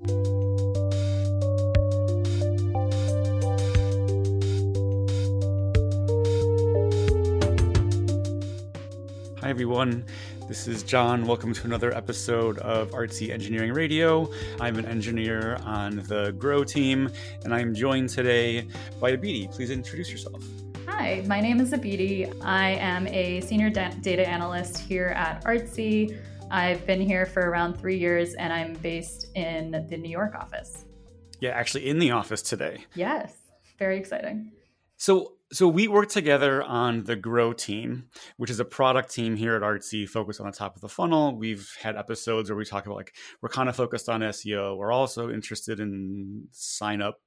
Hi, everyone. This is John. Welcome to another episode of Artsy Engineering Radio. I'm an engineer on the Grow team, and I'm joined today by Abidi. Please introduce yourself. Hi, my name is Abidi. I am a senior da- data analyst here at Artsy. I've been here for around three years, and I'm based in the New York office. Yeah, actually, in the office today. Yes, very exciting. So, so we work together on the Grow team, which is a product team here at Artsy focused on the top of the funnel. We've had episodes where we talk about like we're kind of focused on SEO. We're also interested in sign up,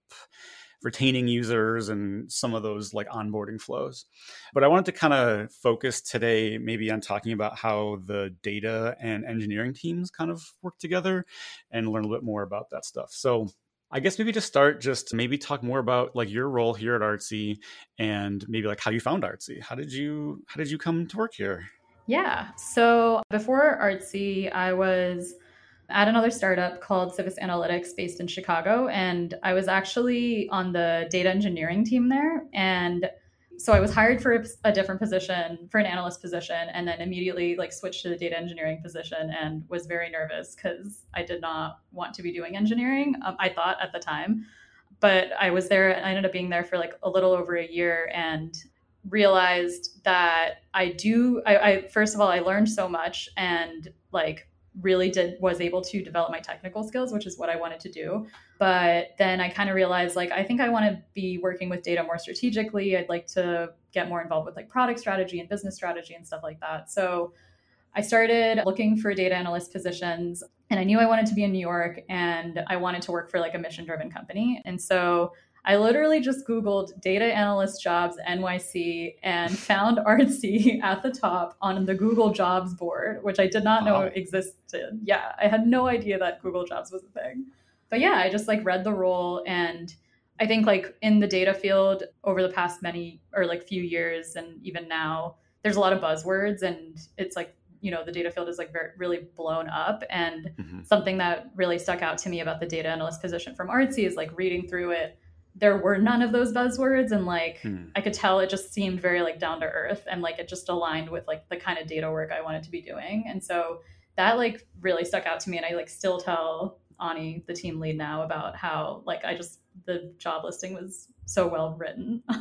retaining users, and some of those like onboarding flows. But I wanted to kind of focus today maybe on talking about how the data and engineering teams kind of work together and learn a little bit more about that stuff. So I guess maybe to start, just maybe talk more about like your role here at Artsy and maybe like how you found Artsy. How did you how did you come to work here? Yeah. So before Artsy, I was at another startup called Civis Analytics based in Chicago. And I was actually on the data engineering team there. And so I was hired for a different position, for an analyst position, and then immediately like switched to the data engineering position and was very nervous because I did not want to be doing engineering. Um, I thought at the time, but I was there. I ended up being there for like a little over a year and realized that I do. I, I first of all, I learned so much and like really did was able to develop my technical skills which is what i wanted to do. But then i kind of realized like i think i want to be working with data more strategically. I'd like to get more involved with like product strategy and business strategy and stuff like that. So i started looking for data analyst positions and i knew i wanted to be in new york and i wanted to work for like a mission driven company. And so I literally just Googled data analyst jobs NYC and found Artsy at the top on the Google Jobs board, which I did not know wow. existed. Yeah, I had no idea that Google Jobs was a thing. But yeah, I just like read the role and I think like in the data field over the past many or like few years and even now, there's a lot of buzzwords and it's like you know the data field is like very really blown up and mm-hmm. something that really stuck out to me about the data analyst position from artsy is like reading through it there were none of those buzzwords and like hmm. i could tell it just seemed very like down to earth and like it just aligned with like the kind of data work i wanted to be doing and so that like really stuck out to me and i like still tell ani the team lead now about how like i just the job listing was so well written.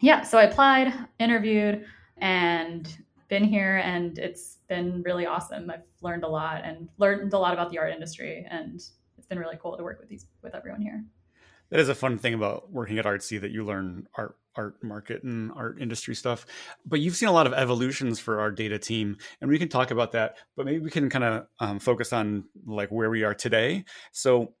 Yeah so i applied interviewed and been here and it's been really awesome. I've learned a lot and learned a lot about the art industry and it's been really cool to work with these with everyone here that is a fun thing about working at Artsy that you learn art art market and art industry stuff. But you've seen a lot of evolutions for our data team, and we can talk about that. But maybe we can kind of um, focus on like where we are today. So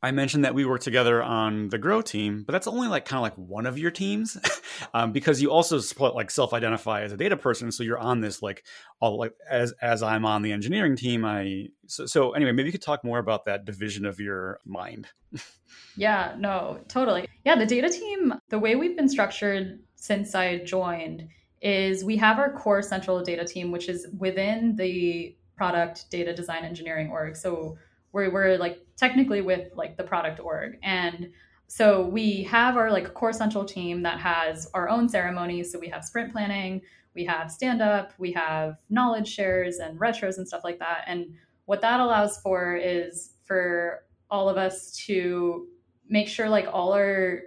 I mentioned that we work together on the Grow team, but that's only like kind of like one of your teams, um, because you also like self-identify as a data person. So you're on this like all like as as I'm on the engineering team. I so, so anyway, maybe you could talk more about that division of your mind. yeah, no, totally. Yeah, the data team, the way we've been structured since I joined is we have our core central data team, which is within the product data design engineering org. So we're, we're like technically with like the product org. And so we have our like core central team that has our own ceremonies so we have sprint planning we have stand up we have knowledge shares and retros and stuff like that. And what that allows for is for all of us to make sure like all our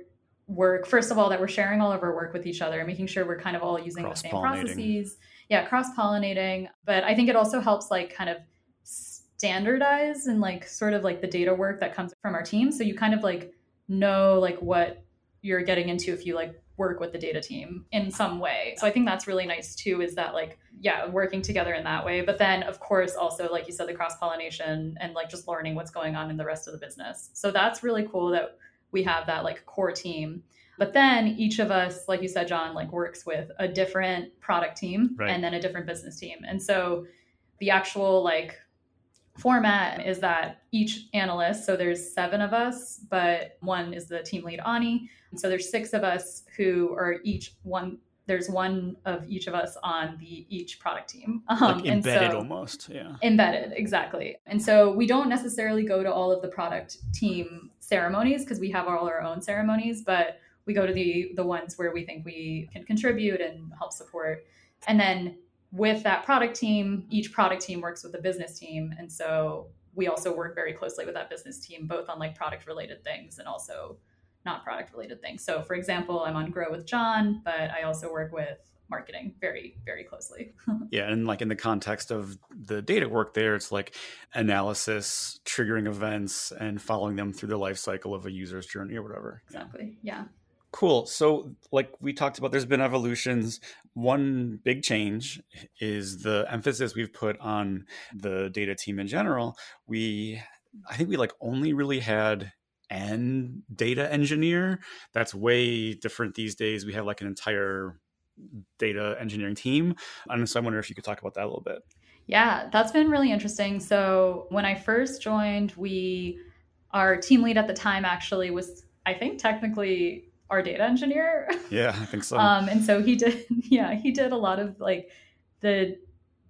work first of all that we're sharing all of our work with each other making sure we're kind of all using the same processes. Yeah cross pollinating but i think it also helps like kind of standardize and like sort of like the data work that comes from our team. So you kind of like know like what you're getting into if you like work with the data team in some way. So i think that's really nice too is that like yeah working together in that way. But then of course also like you said the cross pollination and like just learning what's going on in the rest of the business. So that's really cool that we have that like core team. But then each of us like you said john like works with a different product team right. and then a different business team. And so the actual like format is that each analyst, so there's seven of us, but one is the team lead, Ani. So there's six of us who are each one there's one of each of us on the each product team. Um, like embedded so, almost, yeah. Embedded, exactly. And so we don't necessarily go to all of the product team ceremonies because we have all our own ceremonies, but we go to the the ones where we think we can contribute and help support. And then with that product team, each product team works with the business team. And so we also work very closely with that business team, both on like product related things and also not product related things. So, for example, I'm on Grow with John, but I also work with marketing very, very closely. yeah. And like in the context of the data work there, it's like analysis, triggering events, and following them through the life cycle of a user's journey or whatever. Exactly. Yeah. Cool. So, like we talked about, there's been evolutions. One big change is the emphasis we've put on the data team in general. We, I think we like only really had an data engineer. That's way different these days. We have like an entire data engineering team. And so I wonder if you could talk about that a little bit. Yeah, that's been really interesting. So when I first joined, we, our team lead at the time actually was, I think, technically our data engineer. Yeah, I think so. um, and so he did, yeah, he did a lot of like the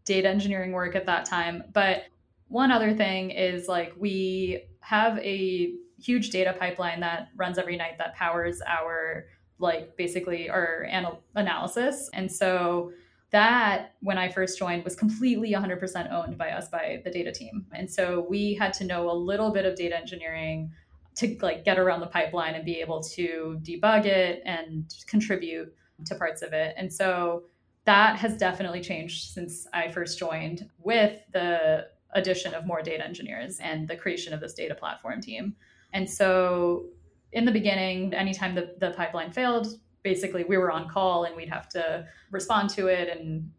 data engineering work at that time. But one other thing is like we have a huge data pipeline that runs every night that powers our like basically our anal- analysis. And so that when I first joined was completely 100% owned by us by the data team. And so we had to know a little bit of data engineering to like get around the pipeline and be able to debug it and contribute to parts of it. And so that has definitely changed since I first joined with the addition of more data engineers and the creation of this data platform team. And so in the beginning, anytime the, the pipeline failed, basically we were on call and we'd have to respond to it and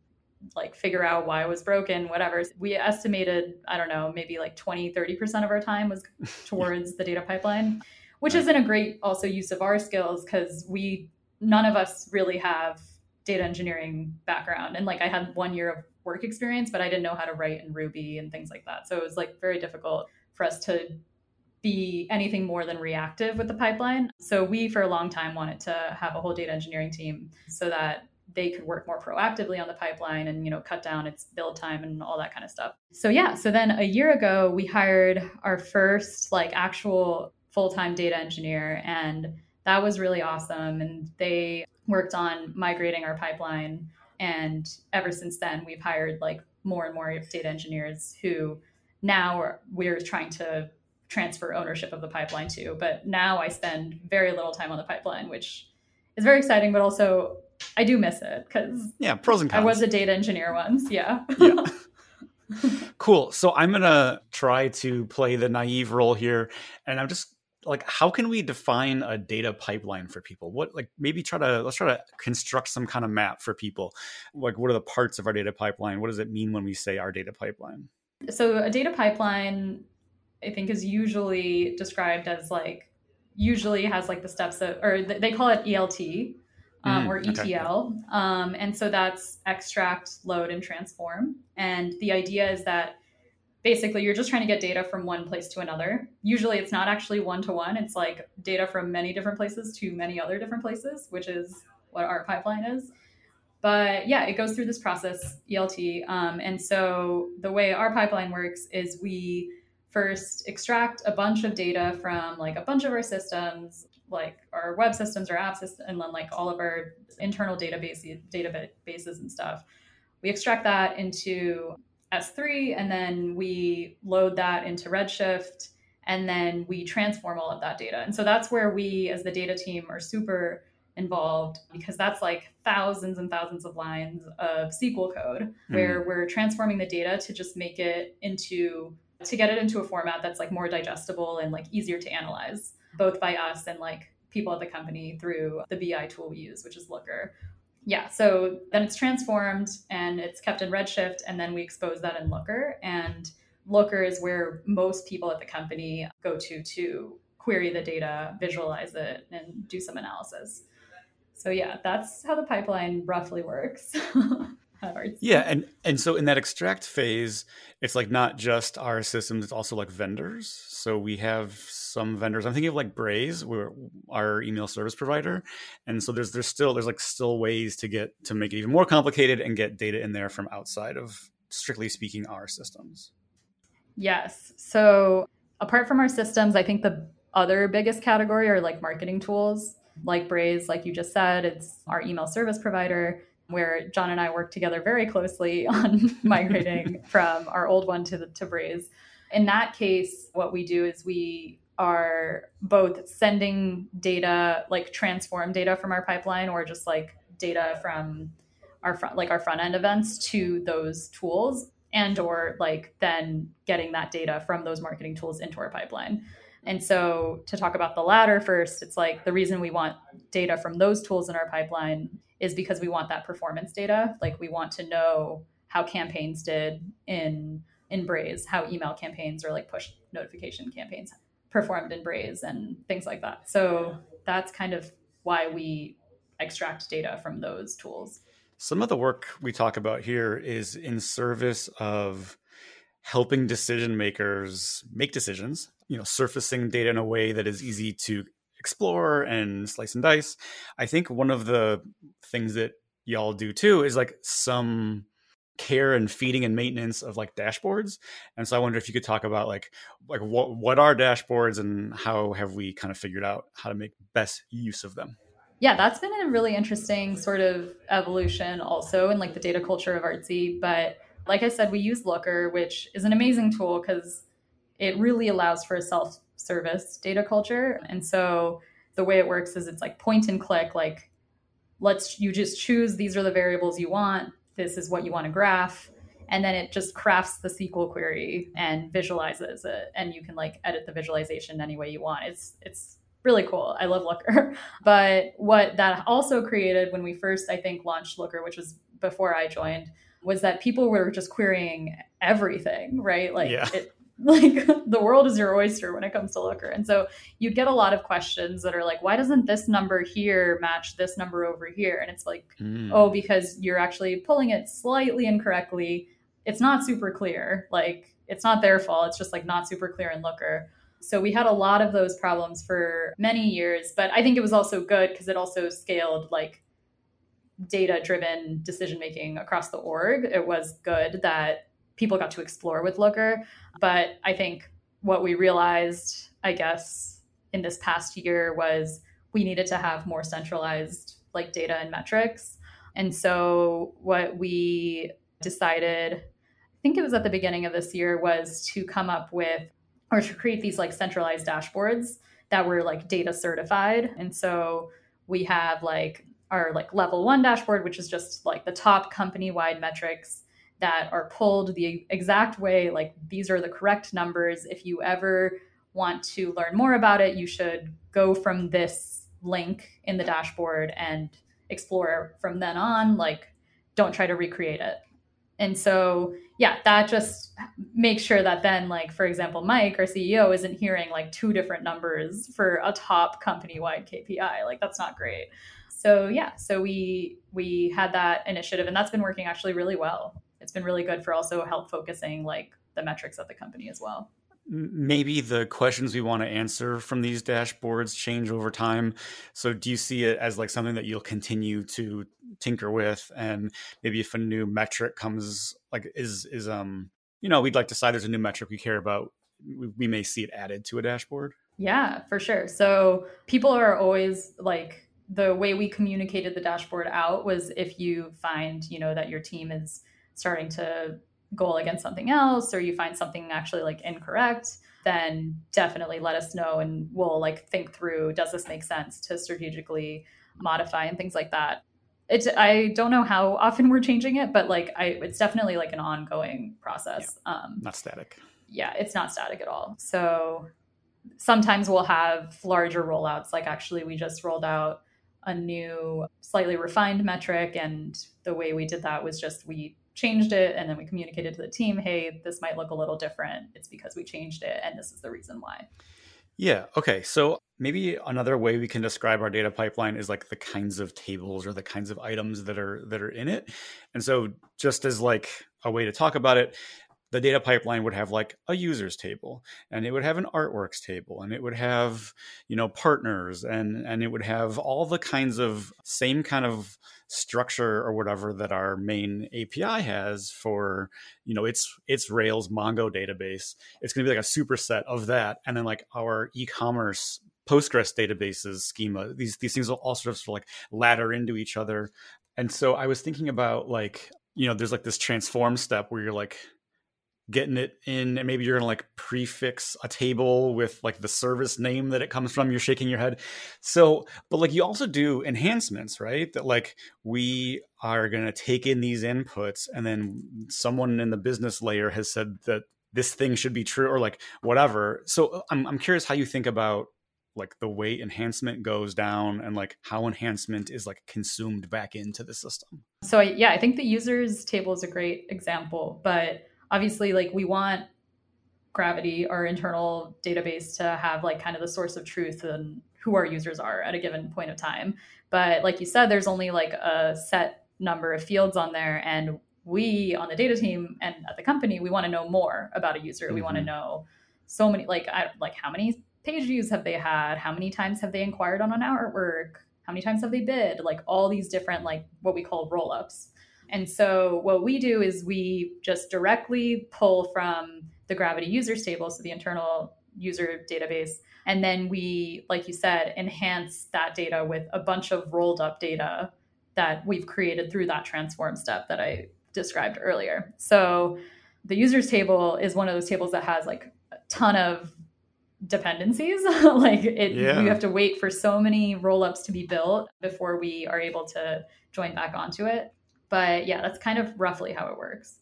like figure out why it was broken, whatever. We estimated, I don't know, maybe like 20, 30% of our time was towards the data pipeline, which isn't a great also use of our skills because we, none of us really have data engineering background. And like I had one year of work experience, but I didn't know how to write in Ruby and things like that. So it was like very difficult for us to be anything more than reactive with the pipeline. So we for a long time wanted to have a whole data engineering team so that they could work more proactively on the pipeline and you know cut down its build time and all that kind of stuff. So yeah so then a year ago we hired our first like actual full-time data engineer and that was really awesome and they worked on migrating our pipeline and ever since then we've hired like more and more data engineers who now we're trying to transfer ownership of the pipeline to. But now i spend very little time on the pipeline which is very exciting but also I do miss it because yeah, pros and cons. I was a data engineer once. Yeah. yeah. cool. So I'm gonna try to play the naive role here, and I'm just like, how can we define a data pipeline for people? What like maybe try to let's try to construct some kind of map for people. Like, what are the parts of our data pipeline? What does it mean when we say our data pipeline? So a data pipeline, I think, is usually described as like usually has like the steps that or they call it ELT um, mm, or ETL. Okay. Um, and so that's extract, load, and transform. And the idea is that basically you're just trying to get data from one place to another. Usually it's not actually one to one, it's like data from many different places to many other different places, which is what our pipeline is. But yeah, it goes through this process, ELT. Um, and so the way our pipeline works is we first extract a bunch of data from like a bunch of our systems like our web systems, our app and then like all of our internal database databases and stuff. We extract that into S3 and then we load that into Redshift and then we transform all of that data. And so that's where we as the data team are super involved because that's like thousands and thousands of lines of SQL code mm. where we're transforming the data to just make it into to get it into a format that's like more digestible and like easier to analyze both by us and like people at the company through the BI tool we use, which is Looker. Yeah, so then it's transformed and it's kept in Redshift, and then we expose that in Looker. And Looker is where most people at the company go to to query the data, visualize it, and do some analysis. So, yeah, that's how the pipeline roughly works. Yeah, and and so in that extract phase, it's like not just our systems; it's also like vendors. So we have some vendors. I'm thinking of like Braze, we're our email service provider, and so there's there's still there's like still ways to get to make it even more complicated and get data in there from outside of strictly speaking our systems. Yes. So apart from our systems, I think the other biggest category are like marketing tools, like Braze, like you just said, it's our email service provider where John and I work together very closely on migrating from our old one to the, to Braze. In that case, what we do is we are both sending data, like transform data from our pipeline, or just like data from our front, like our front end events to those tools, and or like then getting that data from those marketing tools into our pipeline. And so to talk about the latter first, it's like the reason we want data from those tools in our pipeline is because we want that performance data. Like we want to know how campaigns did in in Braze, how email campaigns or like push notification campaigns performed in Braze and things like that. So that's kind of why we extract data from those tools. Some of the work we talk about here is in service of helping decision makers make decisions, you know, surfacing data in a way that is easy to explore and slice and dice. I think one of the things that y'all do too is like some care and feeding and maintenance of like dashboards. And so I wonder if you could talk about like like what what are dashboards and how have we kind of figured out how to make best use of them? Yeah, that's been a really interesting sort of evolution also in like the data culture of Artsy. But like I said, we use Looker, which is an amazing tool because it really allows for a self service data culture. And so the way it works is it's like point and click, like let's you just choose these are the variables you want, this is what you want to graph. And then it just crafts the SQL query and visualizes it. And you can like edit the visualization any way you want. It's it's really cool. I love Looker. but what that also created when we first, I think, launched Looker, which was before I joined, was that people were just querying everything, right? Like yeah. it, like the world is your oyster when it comes to Looker. And so you'd get a lot of questions that are like, why doesn't this number here match this number over here? And it's like, mm. oh, because you're actually pulling it slightly incorrectly. It's not super clear. Like it's not their fault. It's just like not super clear in Looker. So we had a lot of those problems for many years, but I think it was also good because it also scaled like data driven decision making across the org. It was good that people got to explore with Looker. But I think what we realized, I guess, in this past year was we needed to have more centralized like data and metrics. And so what we decided, I think it was at the beginning of this year, was to come up with or to create these like centralized dashboards that were like data certified. And so we have like our like level one dashboard, which is just like the top company wide metrics that are pulled the exact way like these are the correct numbers. If you ever want to learn more about it you should go from this link in the dashboard and explore from then on like don't try to recreate it. And so yeah that just makes sure that then like for example mike our ceo isn't hearing like two different numbers for a top company wide kpi like that's not great. So yeah so we we had that initiative and that's been working actually really well it's been really good for also help focusing like the metrics of the company as well. Maybe the questions we want to answer from these dashboards change over time. So do you see it as like something that you'll continue to tinker with? And maybe if a new metric comes like is is um you know we'd like to decide there's a new metric we care about we, we may see it added to a dashboard. Yeah for sure. So people are always like the way we communicated the dashboard out was if you find you know that your team is starting to goal against something else or you find something actually like incorrect then definitely let us know and we'll like think through does this make sense to strategically modify and things like that. It's i don't know how often we're changing it but like i it's definitely like an ongoing process yeah, um not static. yeah it's not static at all. So sometimes we'll have larger rollouts like actually we just rolled out a new slightly refined metric and the way we did that was just we changed it and then we communicated to the team hey this might look a little different it's because we changed it and this is the reason why Yeah. Okay. So maybe another way we can describe our data pipeline is like the kinds of tables or the kinds of items that are that are in it. And so just as like a way to talk about it, the data pipeline would have like a users table and it would have an artworks table and it would have you know partners and and it would have all the kinds of same kind of structure or whatever that our main API has for you know its its Rails Mongo database. It's going to be like a superset of that and then like our e-commerce Postgres databases schema. These these things will all sort of, sort of like ladder into each other. And so I was thinking about like you know there's like this transform step where you're like getting it in and maybe you're gonna like prefix a table with like the service name that it comes from you're shaking your head. So but like you also do enhancements right? That like we are gonna take in these inputs and then someone in the business layer has said that this thing should be true or like whatever. So i'm, I'm curious how you think about like the way enhancement goes down and like how enhancement is like consumed back into the system. So yeah i think the users table is a great example but obviously like we want gravity our internal database to have like kind of the source of truth and who our users are at a given point of time. But like you said there's only like a set number of fields on there and we on the data team and at the company we want to know more about a user. Mm-hmm. we want to know so many like I, like how many page views have they had? How many times have they inquired on an artwork? How many times have they bid? Like all these different like what we call roll ups and so what we do is we just directly pull from the Gravity users table, so the internal user database. And then we, like you said, enhance that data with a bunch of rolled up data that we've created through that transform step that I described earlier. So the users table is one of those tables that has like a ton of dependencies. like it yeah. you have to wait for so many roll-ups to be built before we are able to join back onto it. But yeah, that's kind of roughly how it works.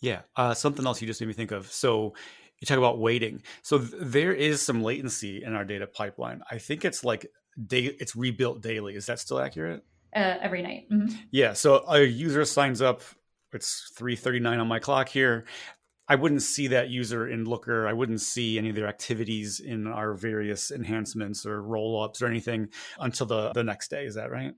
Yeah. Uh, something else you just made me think of. So you talk about waiting. So th- there is some latency in our data pipeline. I think it's like day, it's rebuilt daily. Is that still accurate? Uh, every night. Mm-hmm. Yeah. So a user signs up. It's three thirty nine on my clock here. I wouldn't see that user in Looker. I wouldn't see any of their activities in our various enhancements or roll ups or anything until the, the next day. Is that right?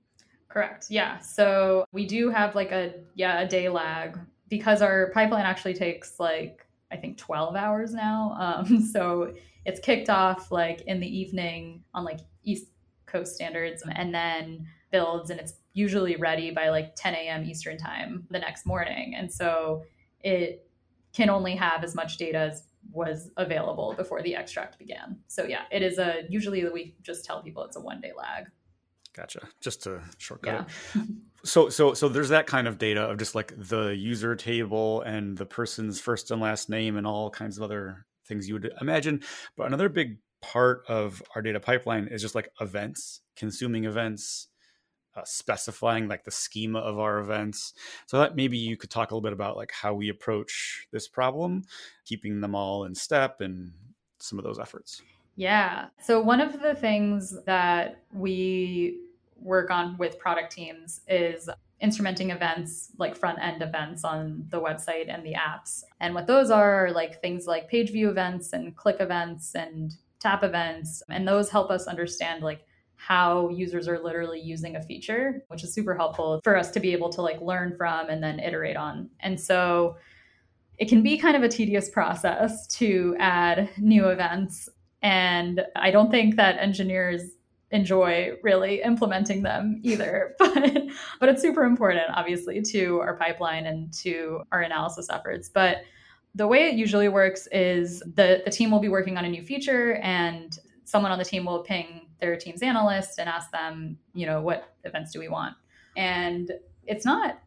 Correct. Yeah. So we do have like a yeah, a day lag because our pipeline actually takes like I think 12 hours now. Um, so it's kicked off like in the evening on like East Coast standards and then builds and it's usually ready by like 10 a.m. Eastern time the next morning. And so it can only have as much data as was available before the extract began. So yeah, it is a usually we just tell people it's a one day lag. Gotcha. Just to shortcut yeah. it. So so so there's that kind of data of just like the user table and the person's first and last name and all kinds of other things you would imagine. But another big part of our data pipeline is just like events, consuming events, uh, specifying like the schema of our events. So that maybe you could talk a little bit about like how we approach this problem, keeping them all in step and some of those efforts. Yeah. So one of the things that we work on with product teams is instrumenting events like front end events on the website and the apps. And what those are, are like things like page view events and click events and tap events. And those help us understand like how users are literally using a feature, which is super helpful for us to be able to like learn from and then iterate on. And so it can be kind of a tedious process to add new events. And I don't think that engineers enjoy really implementing them either. But but it's super important obviously to our pipeline and to our analysis efforts. But the way it usually works is the the team will be working on a new feature and someone on the team will ping their team's analyst and ask them you know what events do we want? And it's not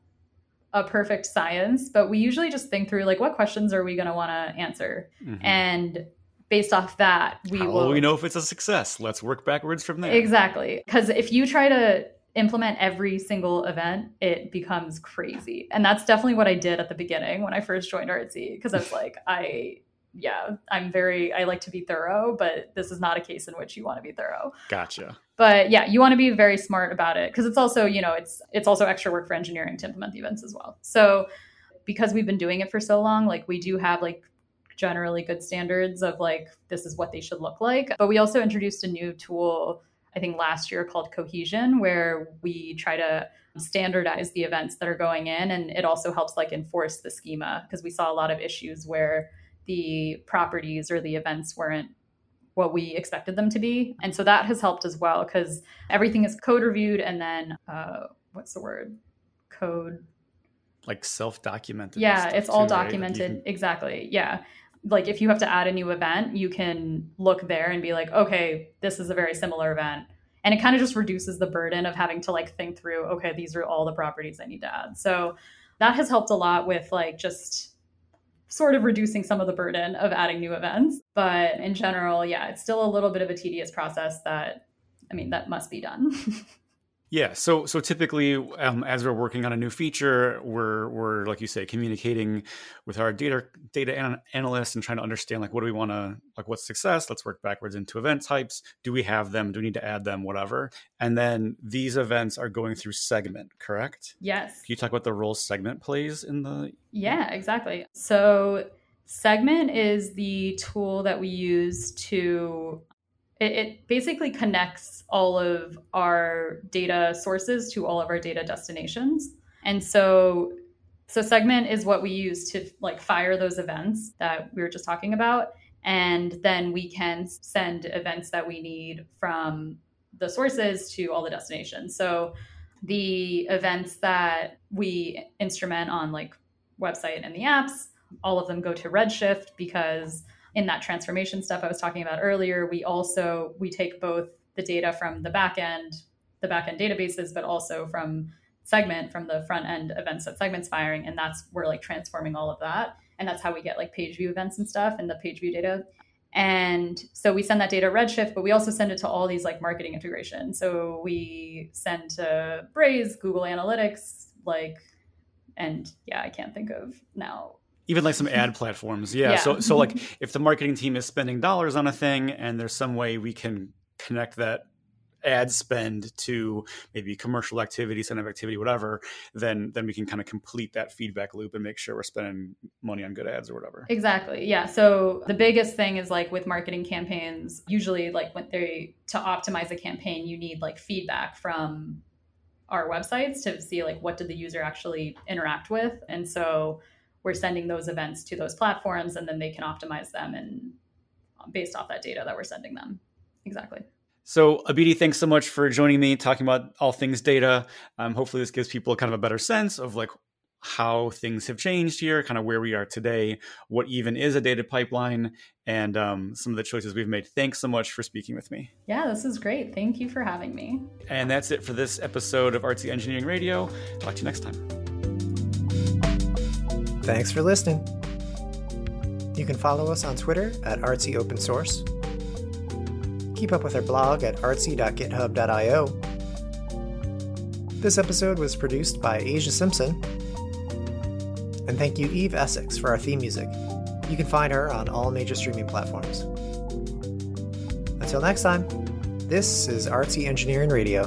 a perfect science but we usually just think through like what questions are we going to want to answer? Mm-hmm. and based off that, we How will. we know if it's a success? Let's work backwards from there. Exactly. Because if you try to implement every single event, it becomes crazy. And that's definitely what I did at the beginning when I first joined Artsy. Because I was like, I, yeah, I'm very, I like to be thorough, but this is not a case in which you want to be thorough. Gotcha. But yeah, you want to be very smart about it because it's also, you know, it's it's also extra work for engineering to implement the events as well. So because we've been doing it for so long, like we do have like generally good standards of like this is what they should look like. But we also introduced a new tool, I think last year called Cohesion, where we try to standardize the events that are going in and it also helps like enforce the schema because we saw a lot of issues where the properties or the events weren't what we expected them to be. And so that has helped as well because everything is code reviewed and then uh, what's the word? Code? Like self-documented yeah it's all too, right? documented. Can, exactly yeah like if you have to add a new event you can look there and be like okay this is a very similar event. And it kind of just reduces the burden of having to like think through okay these are all the properties i need to add. So that has helped a lot with like just sort of reducing some of the burden of adding new events. But in general yeah it's still a little bit of a tedious process that i mean that must be done Yeah. So so typically, um, as we're working on a new feature, we're we're like you say, communicating with our data data an- analysts and trying to understand like what do we want to like what's success. Let's work backwards into event types. Do we have them? Do we need to add them? Whatever. And then these events are going through segment, correct? yes Can you talk about the role segment plays in the? Yeah, exactly. So Segment is the tool that we use to it, it, basically connects all of our data sources to all of our data destinations. And so so segment is what we use to like fire those events that we were just talking about and then we can send events that we need from the sources to all the destinations. So the events that we instrument on like website and the apps all of them go to redshift because in that transformation stuff i was talking about earlier we also we take both the data from the backend the backend databases but also from segment from the front end events that segment's firing and that's we're like transforming all of that and that's how we get like page view events and stuff and the page view data. And so we send that data redshift but we also send it to all these like marketing integrations. So we send to braze google analytics like and yeah i can't think of now even like some ad mm-hmm. platforms yeah. Yeah. so so like mm-hmm. if the marketing team is spending dollars on a thing and there's some way we can connect that ad spend to maybe commercial activity center of activity whatever then then we can kind of complete that feedback loop and make sure we're spending money on good ads or whatever Exactly. Yeah. So the biggest thing is like with marketing campaigns, usually like when they to optimize a campaign, you need like feedback from our websites to see like what did the user actually interact with. And so we're sending those events to those platforms and then they can optimize them and based off that data that we're sending them. Exactly. So, Abidi, thanks so much for joining me, talking about all things data. Um, hopefully, this gives people kind of a better sense of like how things have changed here, kind of where we are today, what even is a data pipeline, and um, some of the choices we've made. Thanks so much for speaking with me. Yeah, this is great. Thank you for having me. And that's it for this episode of Artsy Engineering Radio. Talk to you next time. Thanks for listening. You can follow us on Twitter at Artsy Open Source. Keep up with our blog at artsy.github.io. This episode was produced by Asia Simpson. And thank you, Eve Essex, for our theme music. You can find her on all major streaming platforms. Until next time, this is Artsy Engineering Radio.